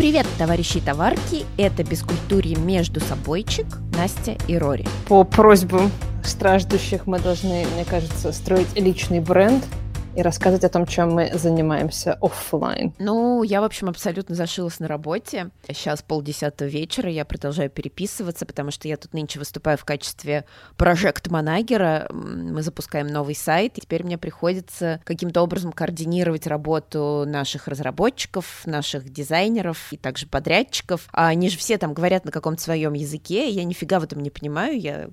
Привет, товарищи и товарки! Это «Бескультурье между собойчик» Настя и Рори. По просьбам страждущих мы должны, мне кажется, строить личный бренд – и рассказывать о том, чем мы занимаемся офлайн. Ну, я, в общем, абсолютно зашилась на работе. Сейчас полдесятого вечера, я продолжаю переписываться, потому что я тут нынче выступаю в качестве проект-манагера. Мы запускаем новый сайт, и теперь мне приходится каким-то образом координировать работу наших разработчиков, наших дизайнеров и также подрядчиков. А они же все там говорят на каком-то своем языке, я нифига в этом не понимаю, я,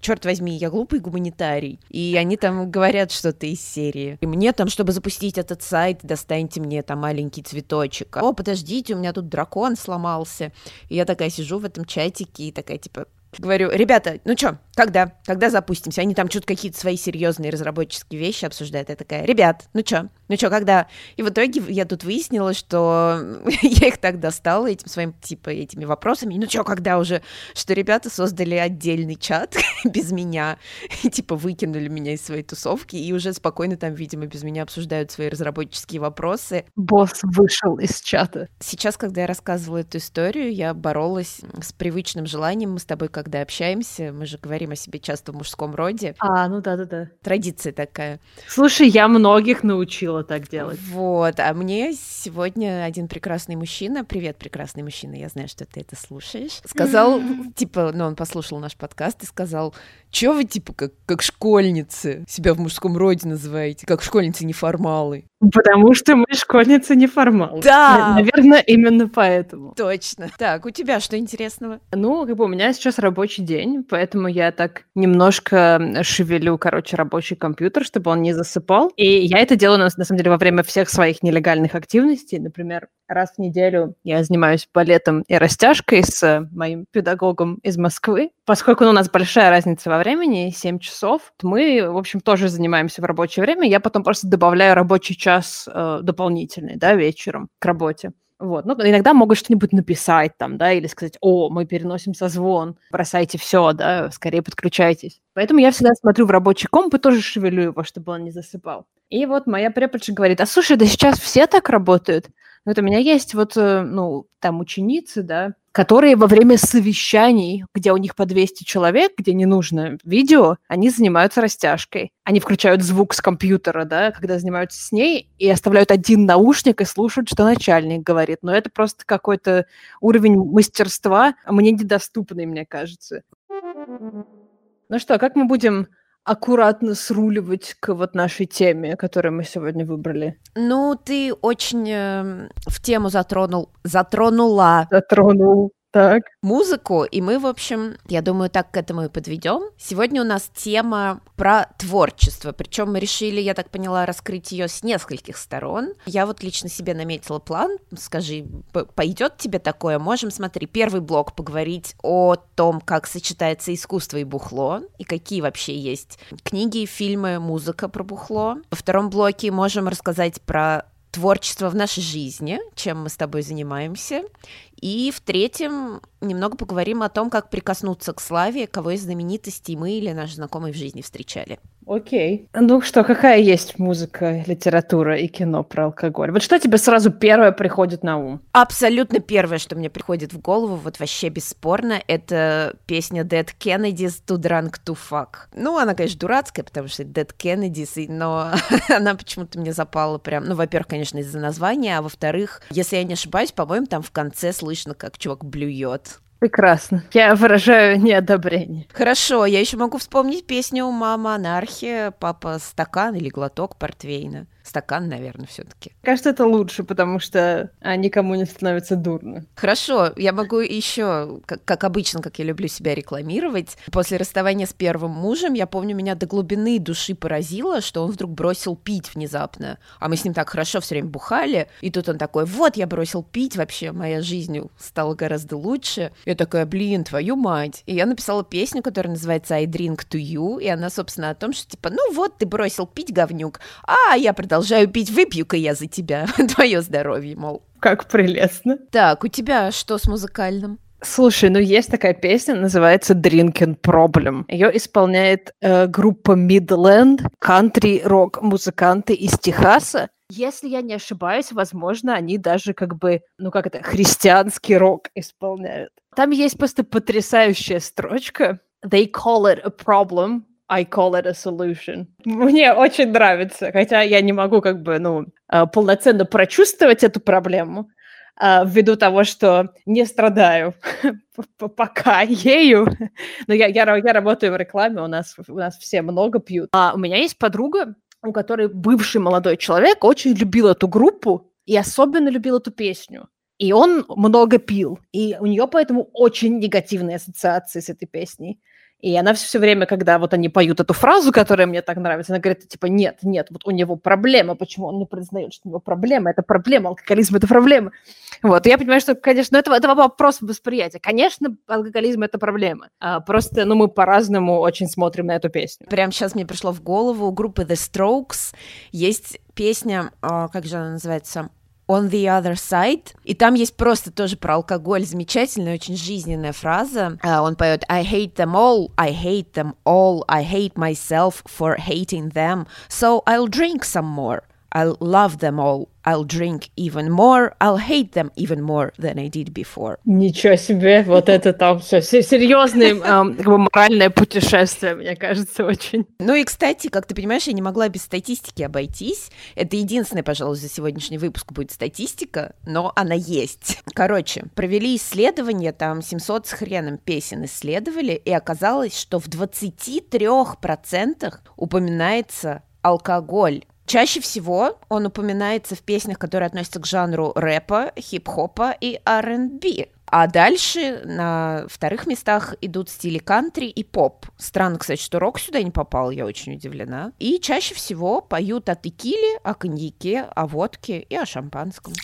черт возьми, я глупый гуманитарий. И они там говорят что-то из серии. И мне мне там, чтобы запустить этот сайт, достаньте мне там маленький цветочек. О, подождите, у меня тут дракон сломался. И я такая сижу в этом чатике и такая, типа, Говорю, ребята, ну что, когда? Когда запустимся? Они там что-то какие-то свои серьезные разработческие вещи обсуждают. Я такая, ребят, ну что, ну что, когда? И в итоге я тут выяснила, что я их так достала этим своим, типа, этими вопросами. Ну что, когда уже? Что ребята создали отдельный чат без меня. И, типа, выкинули меня из своей тусовки. И уже спокойно там, видимо, без меня обсуждают свои разработческие вопросы. Босс вышел из чата. Сейчас, когда я рассказывала эту историю, я боролась с привычным желанием. Мы с тобой как когда общаемся, мы же говорим о себе часто в мужском роде. А, ну да-да-да. Традиция такая. Слушай, я многих научила так делать. Вот, а мне сегодня один прекрасный мужчина, привет, прекрасный мужчина, я знаю, что ты это слушаешь, сказал, типа, ну, он послушал наш подкаст и сказал, чё вы, типа, как, как школьницы себя в мужском роде называете, как школьницы неформалы? Потому что мы школьницы неформалы. Да! Наверное, именно поэтому. Точно. Так, у тебя что интересного? Ну, как бы у меня сейчас рабочий день, поэтому я так немножко шевелю, короче, рабочий компьютер, чтобы он не засыпал. И я это делаю, на, на самом деле, во время всех своих нелегальных активностей. Например, раз в неделю я занимаюсь балетом и растяжкой с моим педагогом из Москвы. Поскольку ну, у нас большая разница во времени, 7 часов, мы, в общем, тоже занимаемся в рабочее время. Я потом просто добавляю рабочий час э, дополнительный, да, вечером к работе. Вот. Ну, иногда могут что-нибудь написать там, да, или сказать, о, мы переносим созвон, бросайте все, да, скорее подключайтесь. Поэтому я всегда смотрю в рабочий комп и тоже шевелю его, чтобы он не засыпал. И вот моя преподша говорит, а слушай, да сейчас все так работают. Вот у меня есть вот, э, ну, там ученицы, да, которые во время совещаний, где у них по 200 человек, где не нужно видео, они занимаются растяжкой. Они включают звук с компьютера, да, когда занимаются с ней, и оставляют один наушник и слушают, что начальник говорит. Но это просто какой-то уровень мастерства, мне недоступный, мне кажется. Ну что, как мы будем аккуратно сруливать к вот нашей теме, которую мы сегодня выбрали? Ну, ты очень э, в тему затронул, затронула. Затронул. Так. Музыку, и мы, в общем, я думаю, так к этому и подведем. Сегодня у нас тема про творчество, причем мы решили, я так поняла, раскрыть ее с нескольких сторон. Я вот лично себе наметила план, скажи, пойдет тебе такое? Можем, смотри, первый блок поговорить о том, как сочетается искусство и бухло, и какие вообще есть книги, фильмы, музыка про бухло. Во втором блоке можем рассказать про творчество в нашей жизни, чем мы с тобой занимаемся. И в третьем немного поговорим о том, как прикоснуться к славе, кого из знаменитостей мы или наши знакомые в жизни встречали. Окей. Ну что, какая есть музыка, литература и кино про алкоголь? Вот что тебе сразу первое приходит на ум? Абсолютно первое, что мне приходит в голову, вот вообще бесспорно, это песня Dead Kennedys Too Drunk to Fuck. Ну, она, конечно, дурацкая, потому что Dead Kennedys, но она почему-то мне запала прям, ну, во-первых, конечно, из-за названия, а во-вторых, если я не ошибаюсь, по-моему, там в конце слышно, как чувак блюет. Прекрасно. Я выражаю неодобрение. Хорошо, я еще могу вспомнить песню «Мама анархия», «Папа стакан» или «Глоток портвейна». Стакан, наверное, все-таки. Кажется, это лучше, потому что а, никому не становится дурно. Хорошо, я могу еще, как, как обычно, как я люблю себя рекламировать. После расставания с первым мужем, я помню, меня до глубины души поразило, что он вдруг бросил пить внезапно. А мы с ним так хорошо все время бухали. И тут он такой, вот, я бросил пить, вообще моя жизнь стала гораздо лучше. Я такая, блин, твою мать. И я написала песню, которая называется I Drink to You, и она, собственно, о том, что типа, ну вот, ты бросил пить, говнюк, а я продолжаю продолжаю пить, выпью-ка я за тебя. Твое здоровье, мол. Как прелестно. Так, у тебя что с музыкальным? Слушай, ну есть такая песня, называется Drinking Problem. Ее исполняет э, группа Midland, кантри-рок музыканты из Техаса. Если я не ошибаюсь, возможно, они даже как бы, ну как это, христианский рок исполняют. Там есть просто потрясающая строчка. They call it a problem, I call it a solution. Мне очень нравится, хотя я не могу как бы, ну, э, полноценно прочувствовать эту проблему, э, ввиду того, что не страдаю пока ею. Но я, я, я работаю в рекламе, у нас, у нас все много пьют. А у меня есть подруга, у которой бывший молодой человек очень любил эту группу и особенно любил эту песню. И он много пил. И у нее поэтому очень негативные ассоциации с этой песней. И она все время, когда вот они поют эту фразу, которая мне так нравится, она говорит, типа, нет, нет, вот у него проблема, почему он не признает, что у него проблема, это проблема, алкоголизм – это проблема. Вот, и я понимаю, что, конечно, это, это вопрос восприятия. Конечно, алкоголизм – это проблема. А, просто, ну, мы по-разному очень смотрим на эту песню. Прямо сейчас мне пришло в голову у группы The Strokes есть песня, а, как же она называется, On the Other Side. И там есть просто тоже про алкоголь замечательная, очень жизненная фраза. Uh, он поет I hate them all, I hate them all, I hate myself for hating them, so I'll drink some more. I'll love them all. I'll drink even more. I'll hate them even more than I did before. Ничего себе, вот это там все серьезное эм, как бы моральное путешествие, мне кажется, очень. Ну и, кстати, как ты понимаешь, я не могла без статистики обойтись. Это единственное, пожалуй, за сегодняшний выпуск будет статистика, но она есть. Короче, провели исследование, там 700 с хреном песен исследовали, и оказалось, что в 23% упоминается алкоголь Чаще всего он упоминается в песнях, которые относятся к жанру рэпа, хип-хопа и R&B. А дальше на вторых местах идут стили кантри и поп. Странно, кстати, что рок сюда не попал, я очень удивлена. И чаще всего поют о текиле, о коньяке, о водке и о шампанском.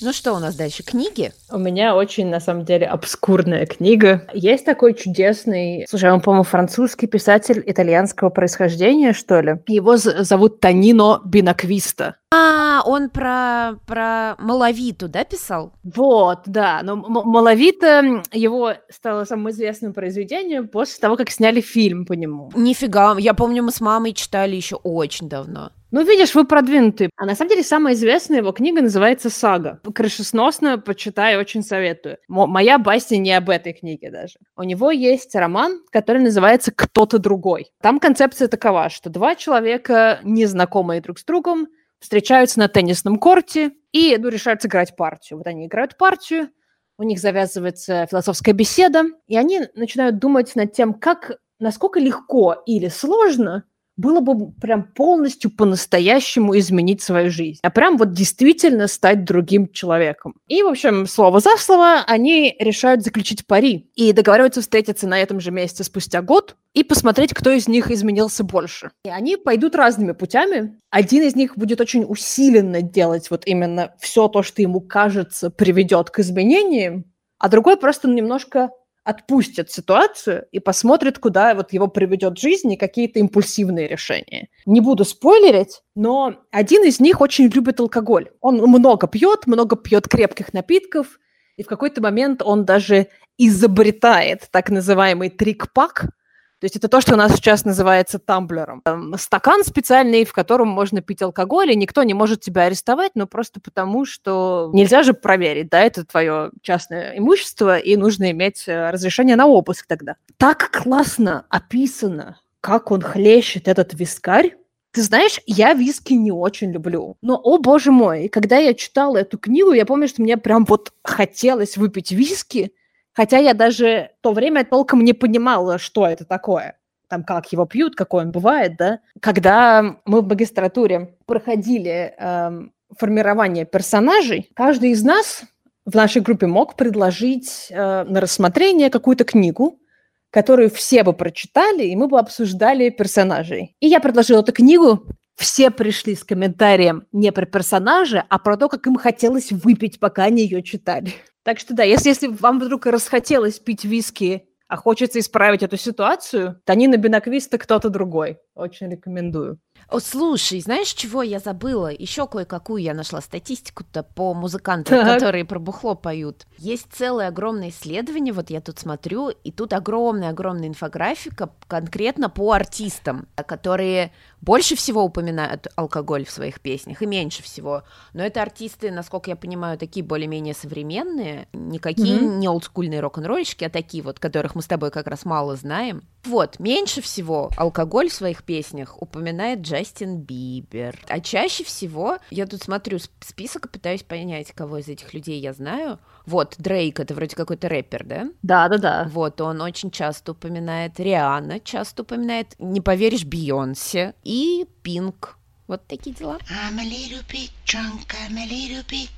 Ну что у нас дальше? Книги? У меня очень, на самом деле, обскурная книга. Есть такой чудесный, слушай, он, по-моему, французский писатель итальянского происхождения, что ли. Его зовут Танино Бинаквиста. А, он про, про Малавиту, да, писал? Вот, да. Но Малавита его стало самым известным произведением после того, как сняли фильм по нему. Нифига, я помню, мы с мамой читали еще очень давно. Ну, видишь, вы продвинутые. А на самом деле самая известная его книга называется «Сага». Крышесносно, почитай, очень советую. М- моя басня не об этой книге даже. У него есть роман, который называется «Кто-то другой». Там концепция такова, что два человека, незнакомые друг с другом, встречаются на теннисном корте и ну, решают сыграть партию. Вот они играют партию, у них завязывается философская беседа, и они начинают думать над тем, как, насколько легко или сложно – было бы прям полностью по-настоящему изменить свою жизнь, а прям вот действительно стать другим человеком. И, в общем, слово за слово, они решают заключить пари и договариваются встретиться на этом же месте спустя год и посмотреть, кто из них изменился больше. И они пойдут разными путями. Один из них будет очень усиленно делать вот именно все то, что ему кажется приведет к изменениям, а другой просто немножко отпустит ситуацию и посмотрит, куда вот его приведет жизнь и какие-то импульсивные решения. Не буду спойлерить, но один из них очень любит алкоголь. Он много пьет, много пьет крепких напитков, и в какой-то момент он даже изобретает так называемый трик-пак, то есть это то, что у нас сейчас называется тамблером. Стакан специальный, в котором можно пить алкоголь, и никто не может тебя арестовать, но просто потому, что нельзя же проверить, да, это твое частное имущество, и нужно иметь э, разрешение на обыск тогда. Так классно описано, как он хлещет этот вискарь, ты знаешь, я виски не очень люблю. Но, о боже мой, когда я читала эту книгу, я помню, что мне прям вот хотелось выпить виски, Хотя я даже то время толком не понимала, что это такое. Там, как его пьют, какой он бывает, да. Когда мы в магистратуре проходили э, формирование персонажей, каждый из нас в нашей группе мог предложить э, на рассмотрение какую-то книгу, которую все бы прочитали, и мы бы обсуждали персонажей. И я предложила эту книгу, все пришли с комментарием не про персонажа, а про то, как им хотелось выпить, пока они ее читали. Так что да, если, если вам вдруг расхотелось пить виски, а хочется исправить эту ситуацию, Танина Биноквиста кто-то другой. Очень рекомендую. О, слушай, знаешь, чего я забыла? Еще кое-какую я нашла статистику-то по музыкантам, так. которые про бухло поют. Есть целое огромное исследование, вот я тут смотрю, и тут огромная-огромная инфографика конкретно по артистам, которые больше всего упоминают алкоголь в своих песнях и меньше всего. Но это артисты, насколько я понимаю, такие более-менее современные, никакие mm-hmm. не олдскульные рок-н-ролльщики, а такие вот, которых мы с тобой как раз мало знаем. Вот, меньше всего алкоголь в своих песнях упоминает Джастин Бибер. А чаще всего, я тут смотрю список и пытаюсь понять, кого из этих людей я знаю. Вот, Дрейк, это вроде какой-то рэпер, да? Да-да-да. Вот, он очень часто упоминает Риана, часто упоминает, не поверишь, Бейонсе и Пинк. Вот такие дела.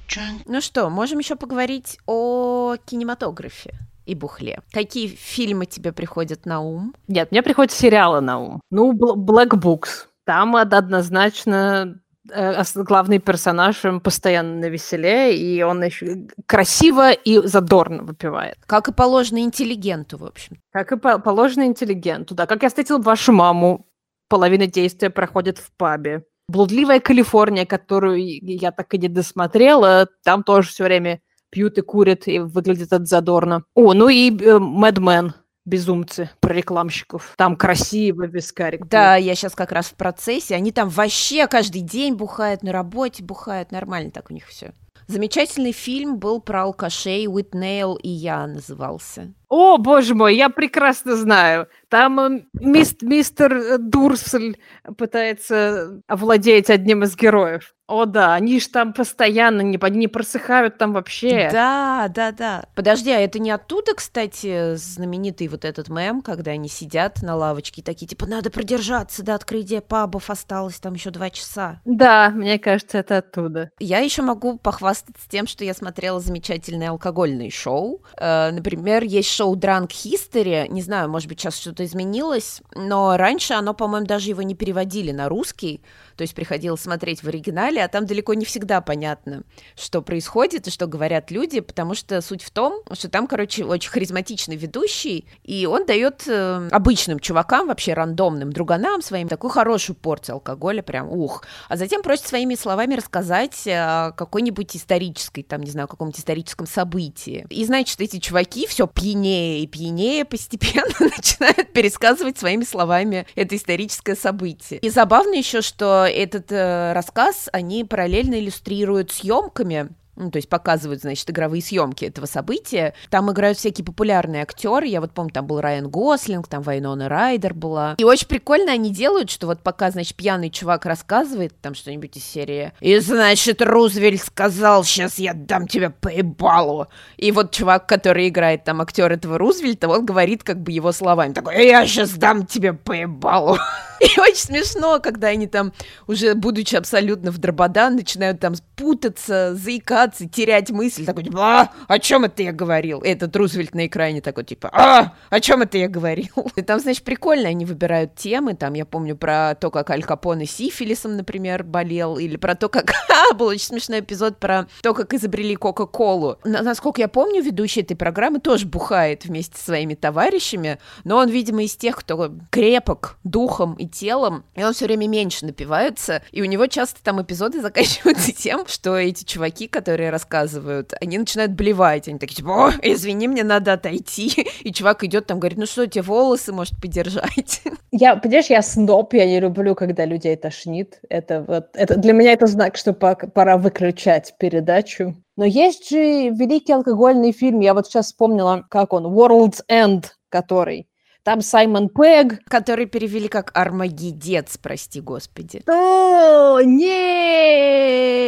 Drunk, ну что, можем еще поговорить о кинематографе и бухле. Какие фильмы тебе приходят на ум? Нет, мне приходят сериалы на ум. Ну, Black Books. Там однозначно главный персонаж им постоянно на веселе, и он еще красиво и задорно выпивает. Как и положено интеллигенту, в общем. Как и по положено интеллигенту, да. Как я встретил вашу маму, половина действия проходит в пабе. Блудливая Калифорния, которую я так и не досмотрела, там тоже все время пьют и курят, и выглядит это задорно. О, ну и Мэдмен, э, безумцы про рекламщиков. Там красиво вискарик. Да, я сейчас как раз в процессе. Они там вообще каждый день бухают, на работе бухают. Нормально так у них все. Замечательный фильм был про алкашей Уитнейл и я назывался. О, боже мой, я прекрасно знаю. Там э, мист, мистер э, Дурсель пытается овладеть одним из героев. О, да, они же там постоянно, не, не просыхают там вообще. Да, да, да. Подожди, а это не оттуда, кстати, знаменитый вот этот мем, когда они сидят на лавочке такие, типа, надо продержаться до открытия пабов, осталось там еще два часа. Да, мне кажется, это оттуда. Я еще могу похвастаться тем, что я смотрела замечательное алкогольное шоу. Э, например, есть шоу Drunk History, не знаю, может быть, сейчас что-то изменилось, но раньше оно, по-моему, даже его не переводили на русский, то есть приходилось смотреть в оригинале, а там далеко не всегда понятно, что происходит и что говорят люди, потому что суть в том, что там, короче, очень харизматичный ведущий, и он дает э, обычным чувакам, вообще рандомным друганам своим такую хорошую порцию алкоголя, прям ух, а затем просит своими словами рассказать о какой-нибудь исторической, там, не знаю, каком-нибудь историческом событии. И, значит, эти чуваки все пьянее и пьянее постепенно начинают пересказывать своими словами это историческое событие. И забавно еще, что этот э, рассказ они параллельно иллюстрируют съемками ну, то есть показывают, значит, игровые съемки этого события. Там играют всякие популярные актеры. Я вот помню, там был Райан Гослинг, там Вайнона Райдер была. И очень прикольно они делают, что вот пока, значит, пьяный чувак рассказывает там что-нибудь из серии, и, значит, Рузвельт сказал, сейчас я дам тебе поебалу. И вот чувак, который играет там актер этого Рузвельта, он говорит как бы его словами, такой, я сейчас дам тебе поебалу. И очень смешно, когда они там, уже будучи абсолютно в дрободан, начинают там путаться, заикаться, терять мысль. Такой, типа, а, о чем это я говорил? Этот Рузвельт на экране такой, типа, а, о чем это я говорил? И там, значит, прикольно они выбирают темы. Там, я помню про то, как Аль Капоне сифилисом, например, болел, или про то, как... был очень смешной эпизод про то, как изобрели Кока-Колу. Насколько я помню, ведущий этой программы тоже бухает вместе со своими товарищами, но он, видимо, из тех, кто крепок духом и телом, и он все время меньше напивается, и у него часто там эпизоды заканчиваются тем, что эти чуваки, которые рассказывают, они начинают блевать, они такие, типа, о, извини, мне надо отойти, и чувак идет там, говорит, ну что, тебе волосы, может, подержать? Я, понимаешь, я сноп, я не люблю, когда людей тошнит, это вот, это для меня это знак, что пора выключать передачу. Но есть же великий алкогольный фильм, я вот сейчас вспомнила, как он, World's End, который там Саймон Пэг. Который перевели как Армагедец, прости господи. О, нет!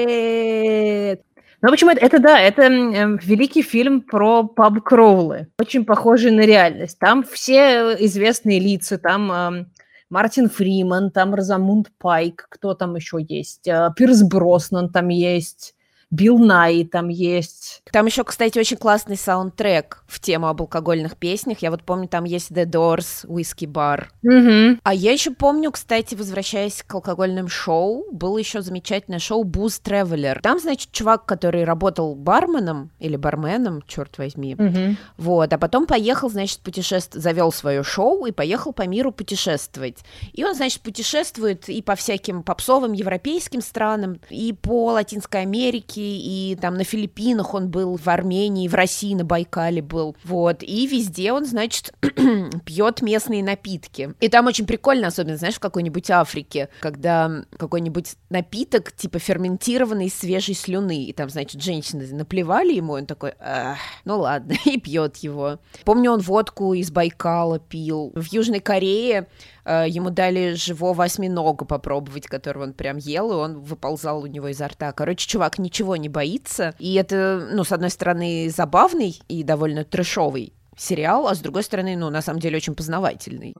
Ну, почему это, это да, это э, великий фильм про паб кроулы, очень похожий на реальность. Там все известные лица, там э, Мартин Фриман, там Розамунд Пайк, кто там еще есть, э, Пирс Броснан там есть, Билл Най там есть. Там еще, кстати, очень классный саундтрек в тему об алкогольных песнях. Я вот помню, там есть The Doors, Whiskey Bar. Угу. А я еще помню, кстати, возвращаясь к алкогольным шоу, было еще замечательное шоу Booze Traveler. Там, значит, чувак, который работал барменом или барменом, черт возьми, Угу. вот, а потом поехал, значит, путешествовать, завел свое шоу и поехал по миру путешествовать. И он, значит, путешествует и по всяким попсовым европейским странам, и по Латинской Америке, и там на Филиппинах он был, в Армении, в России, на Байкале был. Вот, и везде он, значит, пьет местные напитки. И там очень прикольно, особенно, знаешь, в какой-нибудь Африке, когда какой-нибудь напиток, типа ферментированный из свежей слюны, и там, значит, женщины наплевали ему, он такой, «Ах, ну ладно, и пьет его. Помню, он водку из Байкала пил. В Южной Корее ему дали живого осьминога попробовать, которого он прям ел, и он выползал у него изо рта. Короче, чувак ничего не боится, и это, ну, с одной стороны, забавный и довольно трэшовый сериал, а с другой стороны, ну, на самом деле, очень познавательный.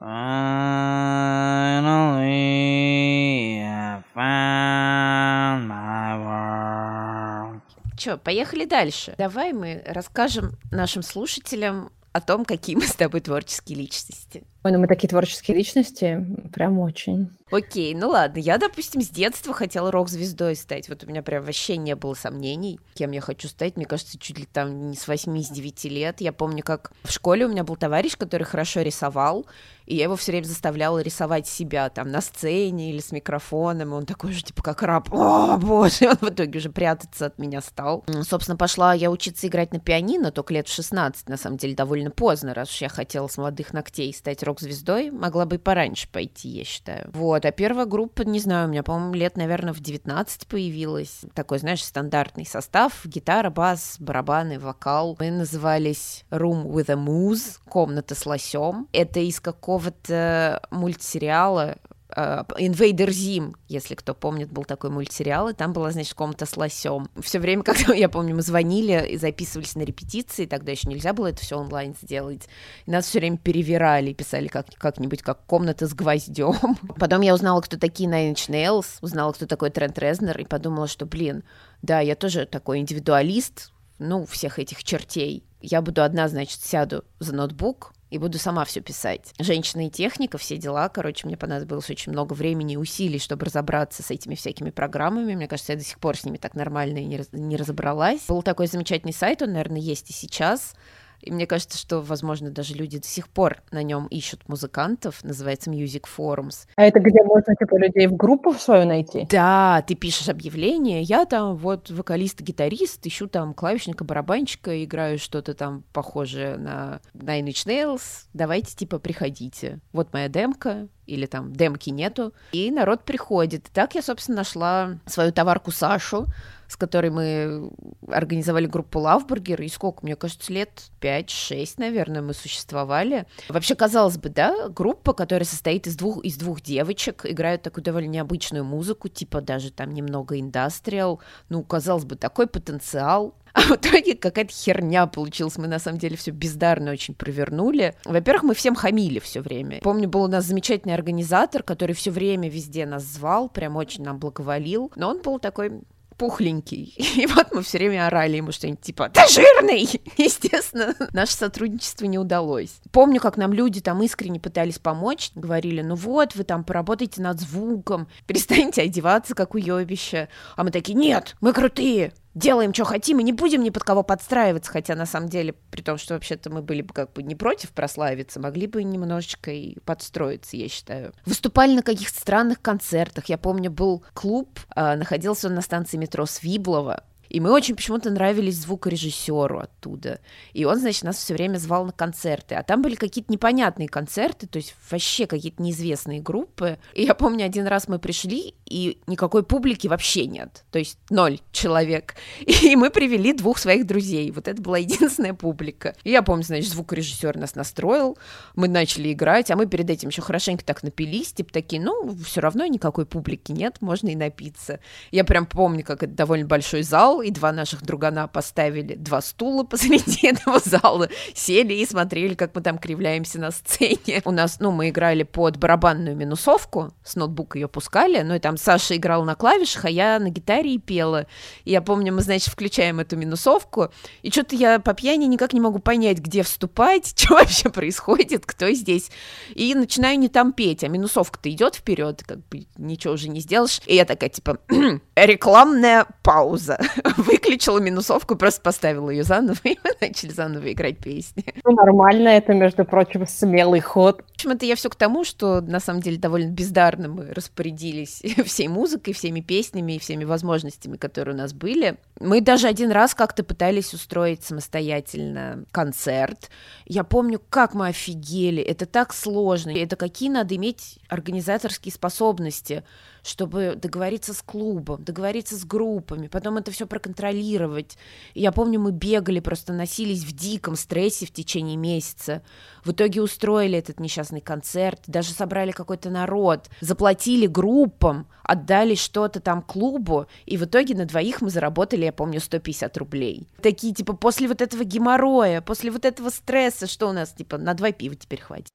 Че, поехали дальше. Давай мы расскажем нашим слушателям о том, какие мы с тобой творческие личности. Ой, ну мы такие творческие личности, прям очень. Окей, ну ладно, я, допустим, с детства хотела рок-звездой стать. Вот у меня прям вообще не было сомнений, кем я хочу стать. Мне кажется, чуть ли там не с 8 с 9 лет. Я помню, как в школе у меня был товарищ, который хорошо рисовал, и я его все время заставляла рисовать себя там на сцене или с микрофоном, и он такой же, типа, как раб. О, боже, и он в итоге уже прятаться от меня стал. Собственно, пошла я учиться играть на пианино, только лет в 16, на самом деле, довольно поздно, раз уж я хотела с молодых ногтей стать рок-звездой, могла бы и пораньше пойти, я считаю. Вот, а первая группа, не знаю, у меня, по-моему, лет, наверное, в 19 появилась. Такой, знаешь, стандартный состав, гитара, бас, барабаны, вокал. Мы назывались Room with a Moose, комната с лосем. Это из какого-то мультсериала, э, Invader Zim, если кто помнит, был такой мультсериал, и там была, значит, комната с лосем. Все время, когда, я помню, мы звонили и записывались на репетиции, тогда еще нельзя было это все онлайн сделать, и нас все время перевирали, писали как- как-нибудь как комната с гвоздем. Потом я узнала, кто такие Nine Inch Nails, узнала, кто такой Трент Резнер, и подумала, что, блин, да, я тоже такой индивидуалист, ну, всех этих чертей. Я буду одна, значит, сяду за ноутбук, и буду сама все писать. Женщина и техника, все дела. Короче, мне понадобилось очень много времени и усилий, чтобы разобраться с этими всякими программами. Мне кажется, я до сих пор с ними так нормально и не, раз- не разобралась. Был такой замечательный сайт, он, наверное, есть и сейчас. И мне кажется, что, возможно, даже люди до сих пор на нем ищут музыкантов. Называется Music Forums. А это где можно, типа, людей в группу свою найти? Да, ты пишешь объявление, я там вот вокалист-гитарист, ищу там клавишника, барабанщика, играю что-то там похожее на Nine Inch Nails, давайте типа приходите. Вот моя демка, или там демки нету, и народ приходит. И так я, собственно, нашла свою товарку Сашу, с которой мы организовали группу Лавбургер, и сколько, мне кажется, лет? 5-6, наверное, мы существовали. Вообще, казалось бы, да, группа, которая состоит из двух, из двух девочек, играют такую довольно необычную музыку, типа даже там немного индастриал, ну, казалось бы, такой потенциал, а в итоге какая-то херня получилась. Мы на самом деле все бездарно очень провернули. Во-первых, мы всем хамили все время. Помню, был у нас замечательный организатор, который все время везде нас звал, прям очень нам благоволил. Но он был такой пухленький. И вот мы все время орали ему что-нибудь типа «Ты жирный!» Естественно, наше сотрудничество не удалось. Помню, как нам люди там искренне пытались помочь, говорили, ну вот, вы там поработаете над звуком, перестаньте одеваться, как уебище. А мы такие, нет, мы крутые, делаем, что хотим, и не будем ни под кого подстраиваться, хотя на самом деле, при том, что вообще-то мы были бы как бы не против прославиться, могли бы немножечко и подстроиться, я считаю. Выступали на каких-то странных концертах. Я помню, был клуб, а, находился он на станции метро Свиблова, и мы очень почему-то нравились звукорежиссеру оттуда. И он, значит, нас все время звал на концерты. А там были какие-то непонятные концерты, то есть вообще какие-то неизвестные группы. И я помню, один раз мы пришли, и никакой публики вообще нет. То есть ноль человек. И мы привели двух своих друзей. Вот это была единственная публика. И я помню, значит, звукорежиссер нас настроил, мы начали играть, а мы перед этим еще хорошенько так напились, типа такие, ну, все равно никакой публики нет, можно и напиться. Я прям помню, как это довольно большой зал, и два наших другана поставили два стула посреди этого зала, сели и смотрели, как мы там кривляемся на сцене. У нас, ну, мы играли под барабанную минусовку, с ноутбука ее пускали, ну и там Саша играл на клавишах, а я на гитаре и пела. И я помню, мы, значит, включаем эту минусовку, и что-то я по пьяни никак не могу понять, где вступать, что вообще происходит, кто здесь. И начинаю не там петь, а минусовка-то идет вперед, как бы ничего уже не сделаешь. И я такая, типа, рекламная пауза. Выключила минусовку, просто поставила ее заново, и мы начали заново играть песни. Ну, нормально, это, между прочим, смелый ход. В общем, это я все к тому, что на самом деле довольно бездарно мы распорядились всей музыкой, всеми песнями и всеми возможностями, которые у нас были. Мы даже один раз как-то пытались устроить самостоятельно концерт. Я помню, как мы офигели. Это так сложно. Это какие надо иметь организаторские способности чтобы договориться с клубом, договориться с группами, потом это все проконтролировать. Я помню, мы бегали, просто носились в диком стрессе в течение месяца. В итоге устроили этот несчастный концерт, даже собрали какой-то народ, заплатили группам, отдали что-то там клубу, и в итоге на двоих мы заработали, я помню, 150 рублей. Такие, типа, после вот этого геморроя, после вот этого стресса, что у нас, типа, на два пива теперь хватит.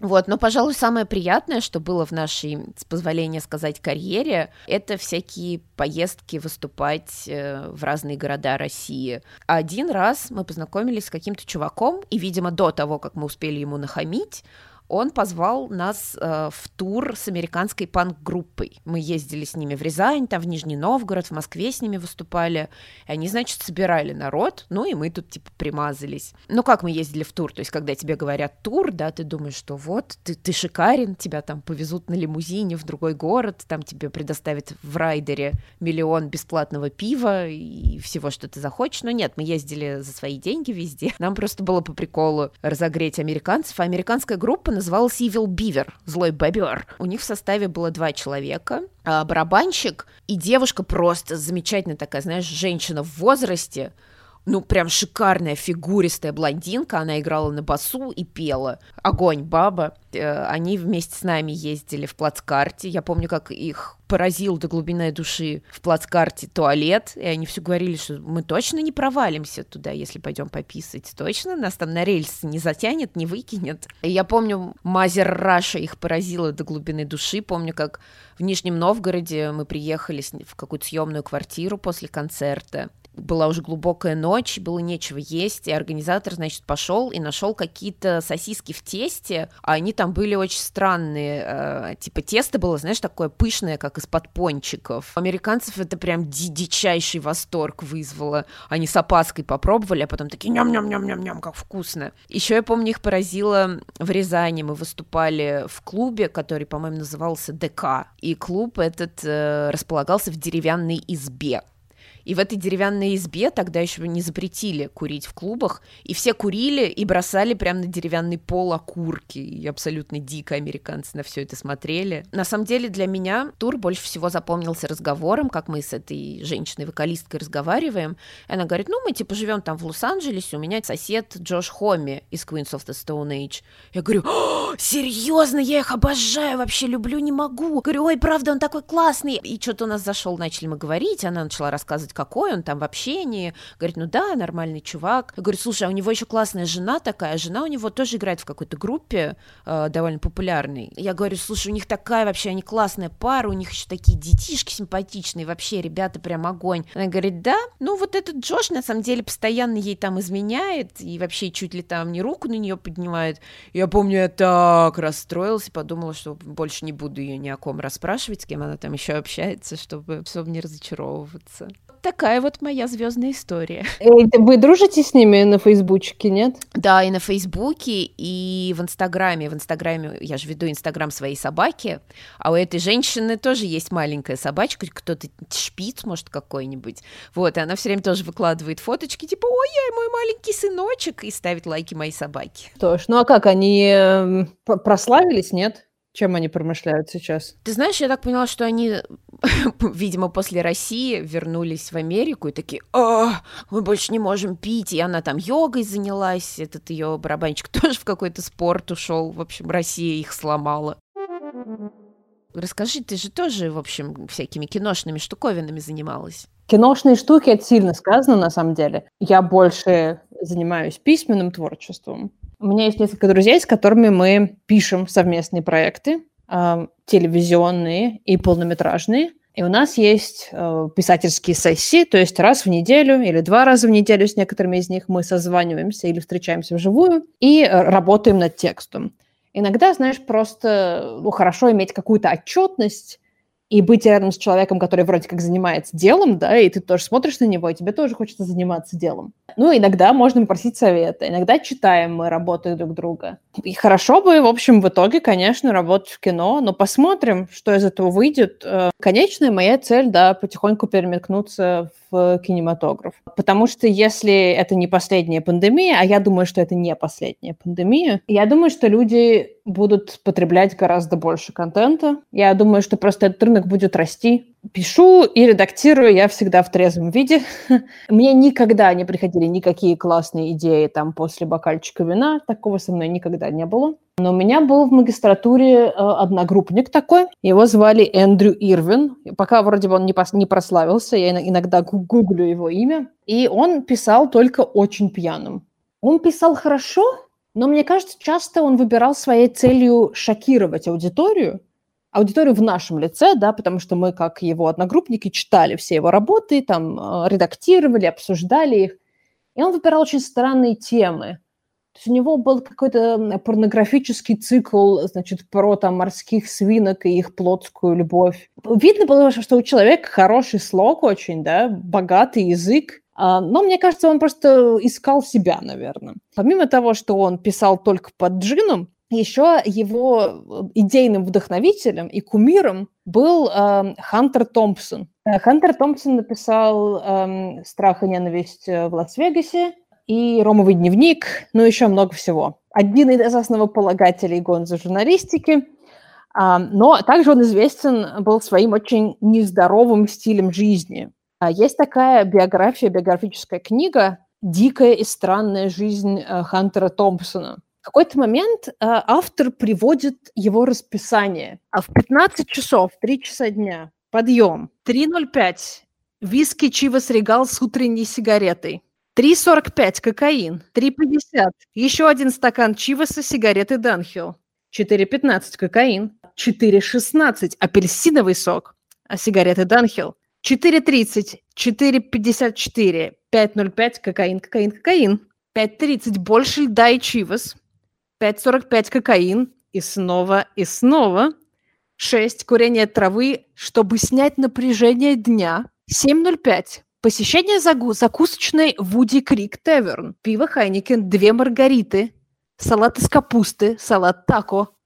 Вот, но, пожалуй, самое приятное, что было в нашей, с позволения сказать, карьере, это всякие поездки выступать э, в разные города России. Один раз мы познакомились с каким-то чуваком, и, видимо, до того, как мы успели ему нахамить, он позвал нас э, в тур с американской панк-группой. Мы ездили с ними в Рязань, там в Нижний Новгород, в Москве с ними выступали. И они, значит, собирали народ, ну и мы тут типа примазались. Ну как мы ездили в тур? То есть, когда тебе говорят тур, да, ты думаешь, что вот, ты, ты шикарен, тебя там повезут на лимузине в другой город, там тебе предоставят в райдере миллион бесплатного пива и всего, что ты захочешь. Но нет, мы ездили за свои деньги везде. Нам просто было по приколу разогреть американцев, а американская группа называлась Evil Beaver, злой бобер. У них в составе было два человека, а, барабанщик и девушка просто замечательная такая, знаешь, женщина в возрасте, ну, прям шикарная фигуристая блондинка, она играла на басу и пела. Огонь, баба. Э, они вместе с нами ездили в плацкарте. Я помню, как их поразил до глубины души в плацкарте туалет, и они все говорили, что мы точно не провалимся туда, если пойдем пописать. Точно нас там на рельсы не затянет, не выкинет. И я помню, Мазер Раша их поразила до глубины души. Помню, как в Нижнем Новгороде мы приехали в какую-то съемную квартиру после концерта была уже глубокая ночь, было нечего есть, и организатор, значит, пошел и нашел какие-то сосиски в тесте, а они там были очень странные, э, типа тесто было, знаешь, такое пышное, как из-под пончиков. Американцев это прям ди дичайший восторг вызвало. Они с опаской попробовали, а потом такие ням-ням-ням-ням-ням, как вкусно. Еще я помню, их поразило в Рязани, мы выступали в клубе, который, по-моему, назывался ДК, и клуб этот э, располагался в деревянной избе. И в этой деревянной избе тогда еще не запретили курить в клубах, и все курили и бросали прямо на деревянный пол окурки. И абсолютно дико американцы на все это смотрели. На самом деле для меня тур больше всего запомнился разговором, как мы с этой женщиной-вокалисткой разговариваем. Она говорит, ну, мы типа живем там в Лос-Анджелесе, у меня сосед Джош Хоми из Queens of the Stone Age. Я говорю, серьезно, я их обожаю, вообще люблю, не могу. Говорю, ой, правда, он такой классный. И что-то у нас зашел, начали мы говорить, она начала рассказывать, какой он там в общении. Говорит, ну да, нормальный чувак. Я говорю, слушай, а у него еще классная жена такая, жена у него тоже играет в какой-то группе э, довольно популярной. Я говорю, слушай, у них такая вообще, они классная пара, у них еще такие детишки симпатичные, вообще, ребята прям огонь. Она говорит, да, ну вот этот Джош на самом деле постоянно ей там изменяет и вообще чуть ли там не руку на нее поднимает. Я помню, я так расстроилась и подумала, что больше не буду ее ни о ком расспрашивать, с кем она там еще общается, чтобы, чтобы не разочаровываться такая вот моя звездная история. Эй, вы дружите с ними на Фейсбучке, нет? Да, и на Фейсбуке, и в Инстаграме. В Инстаграме я же веду Инстаграм своей собаки, а у этой женщины тоже есть маленькая собачка, кто-то шпиц, может, какой-нибудь. Вот, и она все время тоже выкладывает фоточки, типа, ой, я мой маленький сыночек, и ставит лайки моей собаке. Тоже. Ну а как, они э, прославились, нет? Чем они промышляют сейчас? Ты знаешь, я так поняла, что они, видимо, после России вернулись в Америку и такие, а, мы больше не можем пить. И она там йогой занялась, этот ее барабанщик тоже в какой-то спорт ушел. В общем, Россия их сломала. Расскажи, ты же тоже, в общем, всякими киношными штуковинами занималась. Киношные штуки, это сильно сказано, на самом деле. Я больше занимаюсь письменным творчеством. У меня есть несколько друзей, с которыми мы пишем совместные проекты, э, телевизионные и полнометражные. И у нас есть э, писательские сессии, то есть раз в неделю или два раза в неделю с некоторыми из них мы созваниваемся или встречаемся вживую и э, работаем над текстом. Иногда, знаешь, просто ну, хорошо иметь какую-то отчетность, и быть рядом с человеком, который вроде как занимается делом, да, и ты тоже смотришь на него, и тебе тоже хочется заниматься делом. Ну, иногда можно просить совета, иногда читаем мы работы друг друга. И хорошо бы, в общем, в итоге, конечно, работать в кино, но посмотрим, что из этого выйдет. Э, конечная моя цель, да, потихоньку переметнуться в кинематограф. Потому что если это не последняя пандемия, а я думаю, что это не последняя пандемия, я думаю, что люди будут потреблять гораздо больше контента. Я думаю, что просто этот рынок будет расти. Пишу и редактирую я всегда в трезвом виде. Мне никогда не приходили никакие классные идеи там после бокальчика вина. Такого со мной никогда не было. Но у меня был в магистратуре э, одногруппник такой. Его звали Эндрю Ирвин. Пока вроде бы он не, прославился, я иногда гуглю его имя. И он писал только очень пьяным. Он писал хорошо, но мне кажется, часто он выбирал своей целью шокировать аудиторию, аудиторию в нашем лице, да, потому что мы, как его одногруппники, читали все его работы, там, э, редактировали, обсуждали их. И он выбирал очень странные темы. То есть у него был какой-то порнографический цикл, значит, про там морских свинок и их плотскую любовь. Видно было, что у человека хороший слог очень, да, богатый язык, а, но мне кажется, он просто искал себя, наверное. Помимо того, что он писал только под джином, еще его э, идейным вдохновителем и кумиром был э, Хантер Томпсон. Э, Хантер Томпсон написал э, «Страх и ненависть в Лас-Вегасе», и «Ромовый дневник», ну, еще много всего. Один из основополагателей гонза журналистики, а, но также он известен был своим очень нездоровым стилем жизни. А есть такая биография, биографическая книга «Дикая и странная жизнь э, Хантера Томпсона». В какой-то момент э, автор приводит его расписание. А в 15 часов, 3 часа дня, подъем, 3.05, виски Чивас Регал с утренней сигаретой, 3,45 кокаин, 3,50 еще один стакан Чиваса, сигареты Данхилл, 4,15 кокаин, 4,16 апельсиновый сок, а сигареты Данхилл, 4,30, 4,54, 5,05 кокаин, кокаин, кокаин, 5,30 больше льда и Чивас, 5,45 кокаин и снова и снова, 6 курение травы, чтобы снять напряжение дня, 7,05 Посещение загу- закусочной Woody Creek Tavern, пиво Heineken, две маргариты, салат из капусты, салат тако,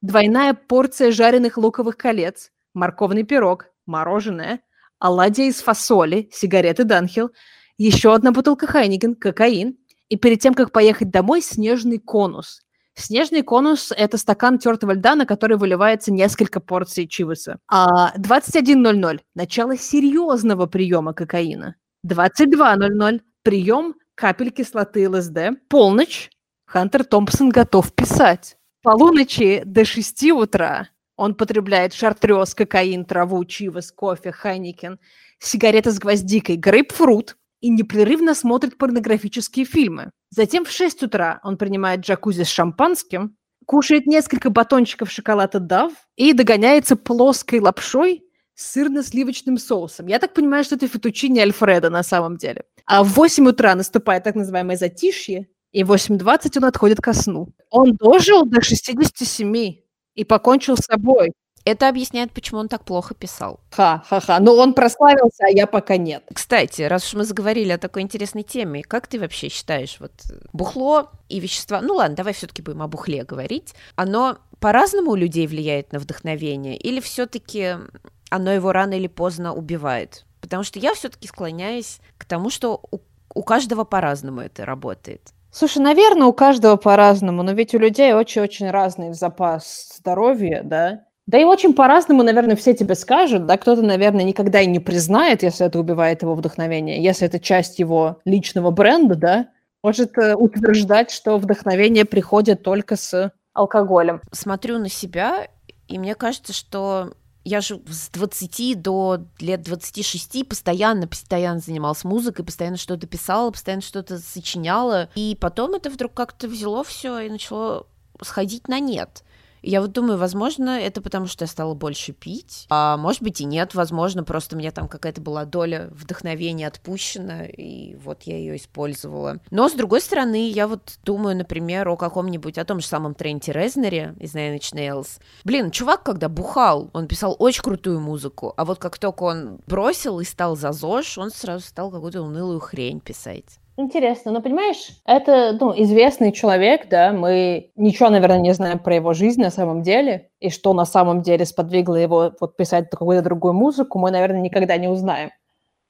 двойная порция жареных луковых колец, морковный пирог, мороженое, оладья из фасоли, сигареты Dunhill, еще одна бутылка Heineken, кокаин, и перед тем, как поехать домой, снежный конус. Снежный конус – это стакан тертого льда, на который выливается несколько порций Chivas а. А 21.00 – начало серьезного приема кокаина. 22.00 – прием капель кислоты ЛСД. Полночь – Хантер Томпсон готов писать. Полуночи до 6 утра он потребляет шартрез, кокаин, траву, Chivas, кофе, Heineken, сигареты с гвоздикой, грейпфрут и непрерывно смотрит порнографические фильмы. Затем в 6 утра он принимает джакузи с шампанским, кушает несколько батончиков шоколада Дав и догоняется плоской лапшой с сырно-сливочным соусом. Я так понимаю, что это фетучини Альфреда на самом деле. А в 8 утра наступает так называемое затишье, и в 8.20 он отходит ко сну. Он дожил до 67 и покончил с собой. Это объясняет, почему он так плохо писал. Ха-ха-ха. Но он прославился, а я пока нет. Кстати, раз уж мы заговорили о такой интересной теме, как ты вообще считаешь, вот бухло и вещества, ну ладно, давай все-таки будем о бухле говорить, оно по-разному у людей влияет на вдохновение или все-таки оно его рано или поздно убивает? Потому что я все-таки склоняюсь к тому, что у, у каждого по-разному это работает. Слушай, наверное, у каждого по-разному, но ведь у людей очень-очень разный запас здоровья, да? Да и очень по-разному, наверное, все тебе скажут, да, кто-то, наверное, никогда и не признает, если это убивает его вдохновение, если это часть его личного бренда, да, может э, утверждать, что вдохновение приходит только с алкоголем. Смотрю на себя, и мне кажется, что я же с 20 до лет 26 постоянно, постоянно занималась музыкой, постоянно что-то писала, постоянно что-то сочиняла. И потом это вдруг как-то взяло все и начало сходить на нет. Я вот думаю, возможно, это потому, что я стала больше пить, а может быть и нет, возможно, просто у меня там какая-то была доля вдохновения отпущена, и вот я ее использовала. Но, с другой стороны, я вот думаю, например, о каком-нибудь, о том же самом Тренте Резнере из Nine Inch Nails. Блин, чувак, когда бухал, он писал очень крутую музыку, а вот как только он бросил и стал за ЗОЖ, он сразу стал какую-то унылую хрень писать. Интересно, но понимаешь, это ну, известный человек, да, мы ничего, наверное, не знаем про его жизнь на самом деле, и что на самом деле сподвигло его вот писать какую-то другую музыку, мы, наверное, никогда не узнаем.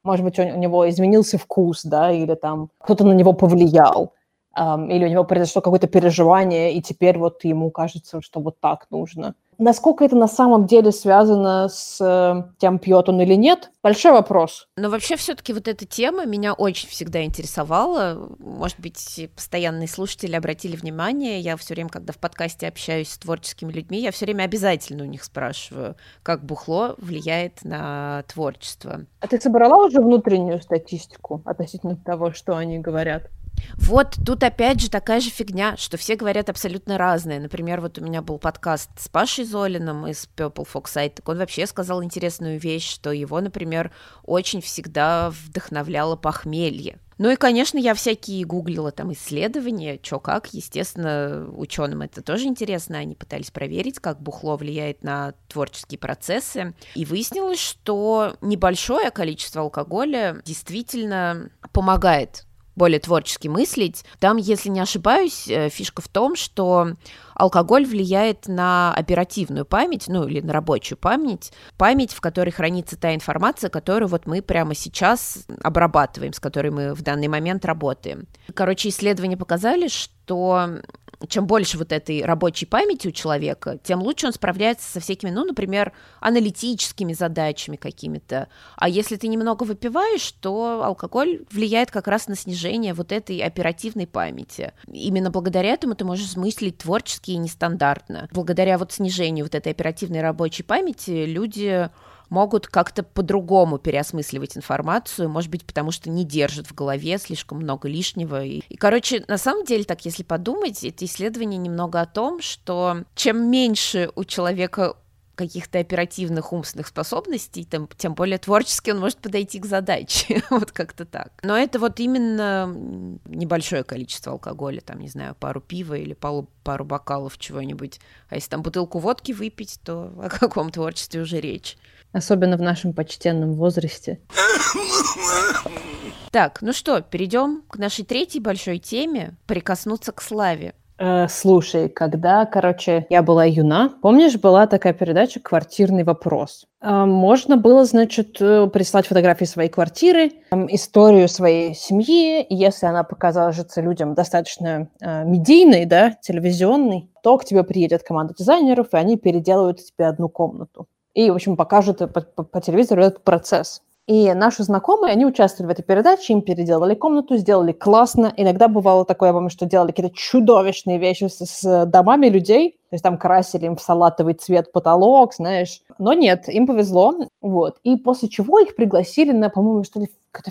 Может быть, у, у него изменился вкус, да, или там кто-то на него повлиял, эм, или у него произошло какое-то переживание, и теперь вот ему кажется, что вот так нужно. Насколько это на самом деле связано с э, тем, пьет он или нет, большой вопрос. Но вообще все-таки вот эта тема меня очень всегда интересовала. Может быть, постоянные слушатели обратили внимание. Я все время, когда в подкасте общаюсь с творческими людьми, я все время обязательно у них спрашиваю, как бухло влияет на творчество. А ты собрала уже внутреннюю статистику относительно того, что они говорят? Вот тут опять же такая же фигня, что все говорят абсолютно разное. Например, вот у меня был подкаст с Пашей Золиным из Purple Fox Site, так он вообще сказал интересную вещь, что его, например, очень всегда вдохновляло похмелье. Ну и, конечно, я всякие гуглила там исследования, что как. Естественно, ученым это тоже интересно. Они пытались проверить, как бухло влияет на творческие процессы. И выяснилось, что небольшое количество алкоголя действительно помогает более творчески мыслить. Там, если не ошибаюсь, э, фишка в том, что алкоголь влияет на оперативную память, ну или на рабочую память, память, в которой хранится та информация, которую вот мы прямо сейчас обрабатываем, с которой мы в данный момент работаем. Короче, исследования показали, что чем больше вот этой рабочей памяти у человека, тем лучше он справляется со всякими, ну, например, аналитическими задачами какими-то. А если ты немного выпиваешь, то алкоголь влияет как раз на снижение вот этой оперативной памяти. Именно благодаря этому ты можешь мыслить творчески и нестандартно. Благодаря вот снижению вот этой оперативной рабочей памяти люди могут как-то по-другому переосмысливать информацию, может быть, потому что не держат в голове слишком много лишнего. И, и, короче, на самом деле, так если подумать, это исследование немного о том, что чем меньше у человека каких-то оперативных умственных способностей, тем, тем более творчески он может подойти к задаче, вот как-то так. Но это вот именно небольшое количество алкоголя, там, не знаю, пару пива или пару, пару бокалов чего-нибудь. А если там бутылку водки выпить, то о каком творчестве уже речь? Особенно в нашем почтенном возрасте. Так, ну что, перейдем к нашей третьей большой теме – прикоснуться к славе. Э, слушай, когда, короче, я была юна, помнишь, была такая передача «Квартирный вопрос». Э, можно было, значит, э, прислать фотографии своей квартиры, э, историю своей семьи, и если она покажется людям достаточно э, медийной, да, телевизионной, то к тебе приедет команда дизайнеров, и они переделают тебе одну комнату и, в общем, покажут по, по, по телевизору этот процесс. И наши знакомые, они участвовали в этой передаче, им переделали комнату, сделали классно. Иногда бывало такое, я помню, что делали какие-то чудовищные вещи с, с домами людей. То есть там красили им в салатовый цвет потолок, знаешь. Но нет, им повезло. Вот. И после чего их пригласили на, по-моему, что ли,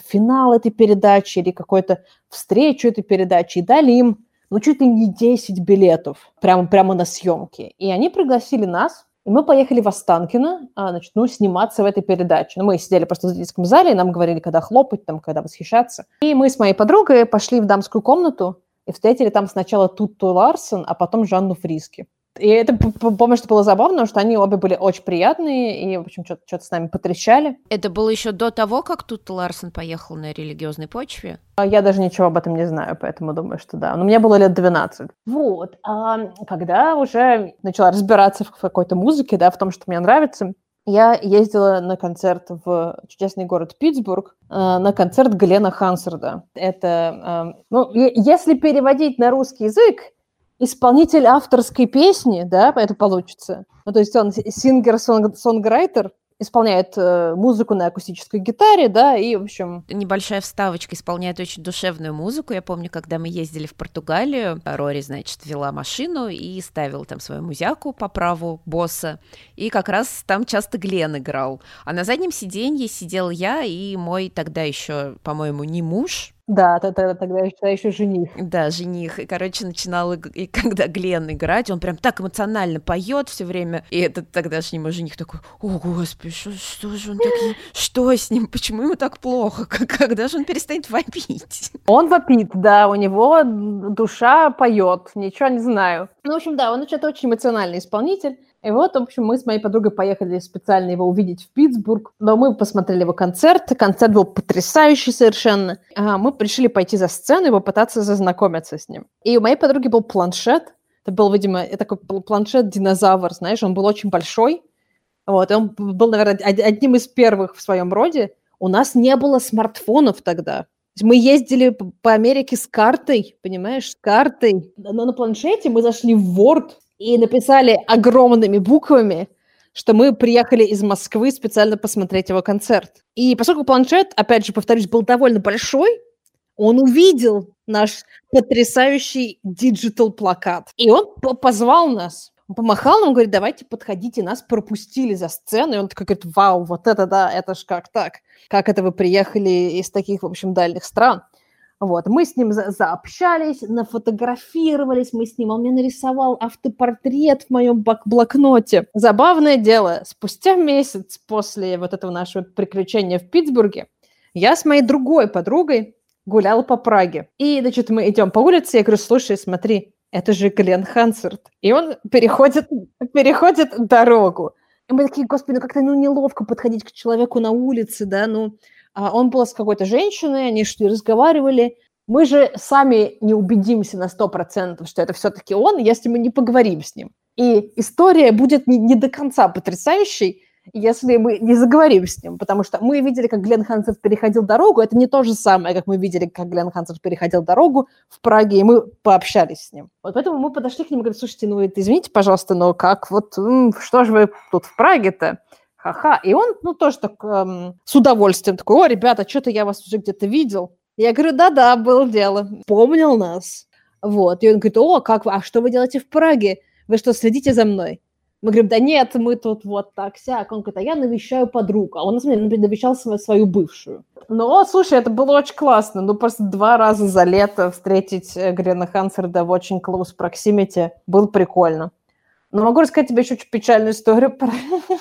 финал этой передачи или какую-то встречу этой передачи. И дали им, ну, чуть ли не 10 билетов прямо, прямо на съемки. И они пригласили нас, и мы поехали в Останкино, а, значит, ну, сниматься в этой передаче. Ну, мы сидели просто в зрительском зале, и нам говорили, когда хлопать, там, когда восхищаться. И мы с моей подругой пошли в дамскую комнату и встретили там сначала Тутту Ларсон, а потом Жанну Фриски. И это, помню, что было забавно, что они обе были очень приятные и, в общем, что-то с нами потрещали. Это было еще до того, как тут Ларсон поехал на религиозной почве? А я даже ничего об этом не знаю, поэтому думаю, что да. Но мне было лет 12. Вот. А когда уже начала разбираться в какой-то музыке, да, в том, что мне нравится, я ездила на концерт в чудесный город Питтсбург, э, на концерт Глена Хансерда. Это, э, ну, если переводить на русский язык, исполнитель авторской песни, да, это получится. Ну, то есть он сингер-сонграйтер, исполняет э, музыку на акустической гитаре, да, и, в общем... Небольшая вставочка исполняет очень душевную музыку. Я помню, когда мы ездили в Португалию, Рори, значит, вела машину и ставила там свою музяку по праву босса, и как раз там часто Глен играл. А на заднем сиденье сидел я и мой тогда еще, по-моему, не муж, да, тогда, тогда еще, еще жених. Да, жених. И, короче, начинал, и когда Глен играть, он прям так эмоционально поет все время. И этот тогдашний мой жених такой, о, господи, что, что же он так... Что с ним? Почему ему так плохо? Когда же он перестанет вопить? Он вопит, да, у него душа поет, ничего не знаю. Ну, в общем, да, он что-то очень эмоциональный исполнитель. И вот, в общем, мы с моей подругой поехали специально его увидеть в Питтсбург. Но мы посмотрели его концерт. Концерт был потрясающий совершенно. А мы решили пойти за сцену и попытаться зазнакомиться с ним. И у моей подруги был планшет. Это был, видимо, такой планшет-динозавр, знаешь, он был очень большой. Вот, и он был, наверное, одним из первых в своем роде. У нас не было смартфонов тогда. Мы ездили по Америке с картой, понимаешь, с картой. Но на планшете мы зашли в Word, и написали огромными буквами, что мы приехали из Москвы специально посмотреть его концерт. И поскольку планшет, опять же, повторюсь, был довольно большой, он увидел наш потрясающий digital плакат. И он позвал нас. Он помахал нам, говорит, давайте подходите. Нас пропустили за сцену. И он такой говорит, вау, вот это да, это ж как так? Как это вы приехали из таких, в общем, дальних стран? Вот, мы с ним за заобщались, нафотографировались, мы с ним, он мне нарисовал автопортрет в моем блокноте. Забавное дело, спустя месяц после вот этого нашего приключения в Питтсбурге, я с моей другой подругой гуляла по Праге. И, значит, мы идем по улице, я говорю, слушай, смотри, это же Глен Хансерт. И он переходит, переходит дорогу. И мы такие, господи, ну как-то ну, неловко подходить к человеку на улице, да, ну он был с какой-то женщиной, они шли, разговаривали. Мы же сами не убедимся на 100%, что это все-таки он, если мы не поговорим с ним. И история будет не, не до конца потрясающей, если мы не заговорим с ним, потому что мы видели, как Глен Хансов переходил дорогу, это не то же самое, как мы видели, как Глен Хансов переходил дорогу в Праге, и мы пообщались с ним. Вот поэтому мы подошли к нему и говорим, слушайте, ну, извините, пожалуйста, но как, вот, что же вы тут в Праге-то? Ха-ха. И он, ну, тоже так эм, с удовольствием такой, о, ребята, что-то я вас уже где-то видел. Я говорю, да-да, было дело. Помнил нас. Вот. И он говорит, о, как вы, а что вы делаете в Праге? Вы что, следите за мной? Мы говорим, да нет, мы тут вот так сяк. Он говорит, а я навещаю подругу. А он, на самом деле, навещал свою, свою бывшую. Ну, слушай, это было очень классно. Ну, просто два раза за лето встретить э, Грена Хансерда в очень close proximity было прикольно. Но могу рассказать тебе еще очень печальную историю,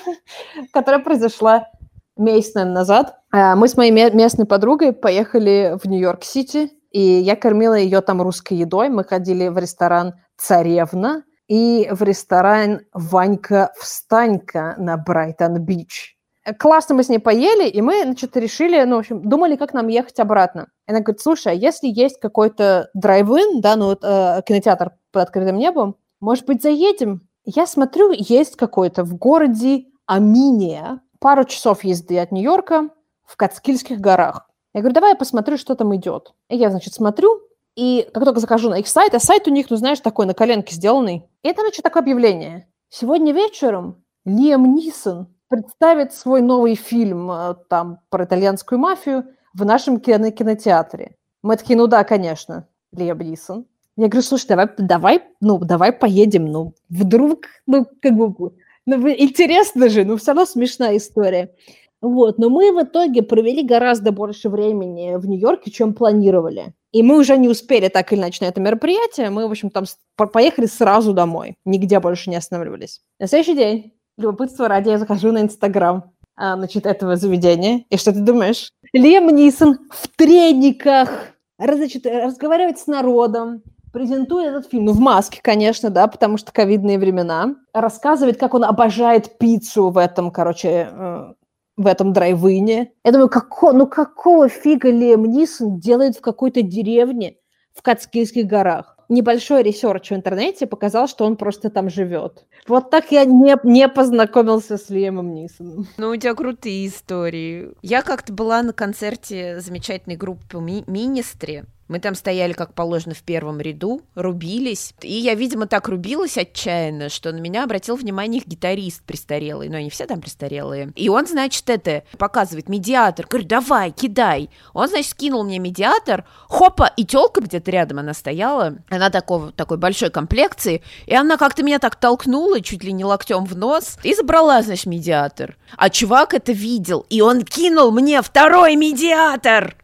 которая произошла месяц, наверное, назад. А, мы с моей местной подругой поехали в Нью-Йорк-Сити, и я кормила ее там русской едой. Мы ходили в ресторан «Царевна» и в ресторан «Ванька-встанька» на Брайтон-Бич. Классно мы с ней поели, и мы, значит, решили, ну, в общем, думали, как нам ехать обратно. И она говорит, слушай, а если есть какой-то drive-in, да, ну, вот, э, кинотеатр под открытым небом, может быть, заедем? Я смотрю, есть какой-то в городе Аминия, пару часов езды от Нью-Йорка, в Кацкильских горах. Я говорю, давай я посмотрю, что там идет. И я, значит, смотрю, и как только захожу на их сайт, а сайт у них, ну, знаешь, такой на коленке сделанный, и там, значит, такое объявление. Сегодня вечером Лиам Нисон представит свой новый фильм э, там про итальянскую мафию в нашем кино кинотеатре. Мы такие, ну да, конечно, Лиам Нисон. Я говорю, слушай, давай, давай, ну, давай поедем, ну, вдруг, ну, как бы, ну, интересно же, ну, все равно смешная история. Вот, но мы в итоге провели гораздо больше времени в Нью-Йорке, чем планировали. И мы уже не успели так или иначе на это мероприятие. Мы, в общем, там поехали сразу домой. Нигде больше не останавливались. На следующий день, любопытство ради, я захожу на Инстаграм а, значит, этого заведения. И что ты думаешь? Лем Нисон в трениках, значит, разговаривать с народом, презентует этот фильм, ну, в маске, конечно, да, потому что ковидные времена, рассказывает, как он обожает пиццу в этом, короче, э, в этом drive-in е. Я думаю, како, ну какого фига Лиам Нисон делает в какой-то деревне в Катскильских горах? Небольшой research в интернете показал, что он просто там живет. Вот так я не, не познакомился с Лиамом Нисоном. Ну, у тебя крутые истории. Я как-то была на концерте замечательной группы Mi- Ministry, Мы там стояли, как положено, в первом ряду, рубились. И я, видимо, так рубилась отчаянно, что на меня обратил внимание их гитарист престарелый. Но они все там престарелые. И он, значит, это показывает медиатор. Говорю, давай, кидай. Он, значит, скинул мне медиатор. Хопа, и телка где-то рядом она стояла. Она такого, такой большой комплекции. И она как-то меня так толкнула, чуть ли не локтем в нос. И забрала, значит, медиатор. А чувак это видел. И он кинул мне второй медиатор.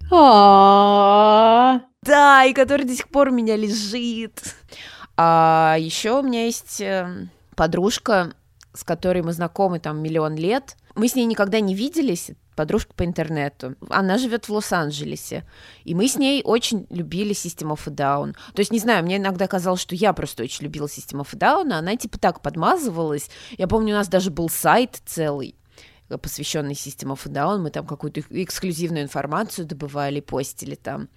Да, и который до сих пор у меня лежит. А еще у меня есть э, подружка, с которой мы знакомы там миллион лет. Мы с ней никогда не виделись, подружка по интернету. Она живет в Лос-Анджелесе. И мы с ней очень любили System of a Down. То есть, не знаю, мне иногда казалось, что я просто очень любила System of a Down, а она типа так подмазывалась. Я помню, у нас даже был сайт целый посвященный a Down, мы там какую-то эк- эксклюзивную информацию добывали, постили там.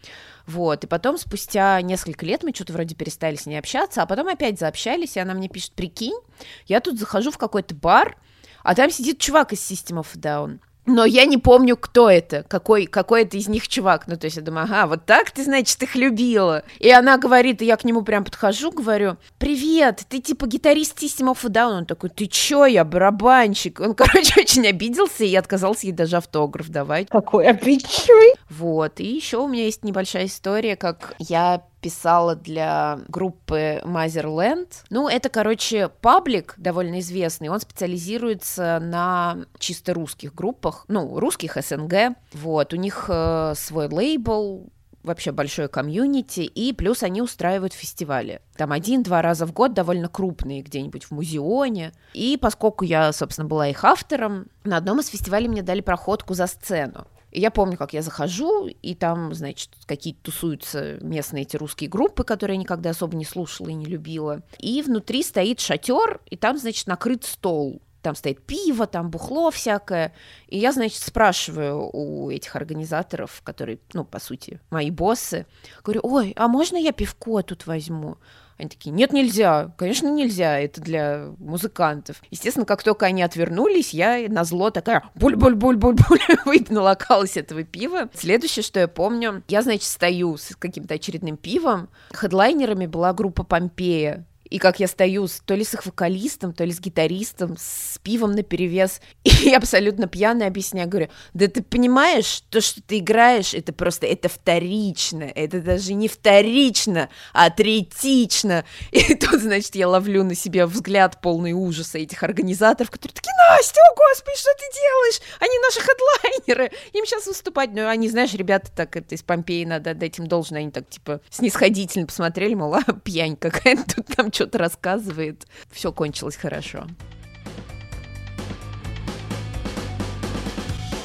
Вот, и потом спустя несколько лет мы что-то вроде перестали с ней общаться, а потом опять заобщались, и она мне пишет, прикинь, я тут захожу в какой-то бар, а там сидит чувак из System of Down. Но я не помню, кто это, какой, какой это из них чувак. Ну, то есть я думаю, ага, вот так ты, значит, их любила. И она говорит, и я к нему прям подхожу, говорю, привет, ты типа гитарист System of a Down? Он такой, ты чё, я барабанщик. Он, короче, очень обиделся, и я отказался ей даже автограф давать. какой обидчивый. Вот, и еще у меня есть небольшая история, как я писала для группы Motherland. Ну, это, короче, паблик довольно известный, он специализируется на чисто русских группах, ну, русских СНГ. Вот, у них э, свой лейбл, вообще большое комьюнити, и плюс они устраивают фестивали. Там один-два раза в год довольно крупные, где-нибудь в музеоне. И поскольку я, собственно, была их автором, на одном из фестивалей мне дали проходку за сцену. И я помню, как я захожу, и там, значит, какие-то тусуются местные эти русские группы, которые я никогда особо не слушала и не любила. И внутри стоит шатер, и там, значит, накрыт стол. Там стоит пиво, там бухло всякое. И я, значит, спрашиваю у этих организаторов, которые, ну, по сути, мои боссы, говорю, ой, а можно я пивко тут возьму? Они такие, нет, нельзя. Конечно, нельзя, это для музыкантов. Естественно, как только они отвернулись, я на зло такая буль-буль-буль-буль-буль налокалась этого пива. Следующее, что я помню, я, значит, стою с каким-то очередным пивом. Хедлайнерами была группа Помпея. И как я стою с, то ли с их вокалистом, то ли с гитаристом, с пивом на перевес, и абсолютно пьяно объясняю, говорю, да ты понимаешь, то, что ты играешь, это просто, это вторично, это даже не вторично, а третично. И тут, значит, я ловлю на себе взгляд полный ужаса этих организаторов, которые такие, Настя, о господи, что ты делаешь? Они наши хедлайнеры, им сейчас выступать. Ну, они, знаешь, ребята так, это из Помпеи, надо отдать им должное, они так, типа, снисходительно посмотрели, мол, а, пьянь какая-то тут там что-то рассказывает. Все кончилось хорошо.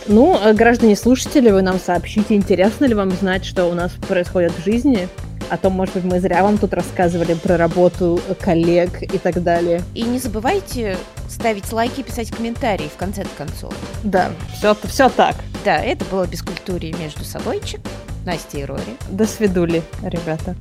Ну, э, граждане слушатели, вы нам сообщите, интересно ли вам знать, что у нас происходит в жизни, а то, может быть, мы зря вам тут рассказывали про работу коллег и так далее. И не забывайте ставить лайки и писать комментарии в конце концов. Да, все, все так. Да, это было бескультурие между собойчик, Настя и Рори. До свидули, ребята.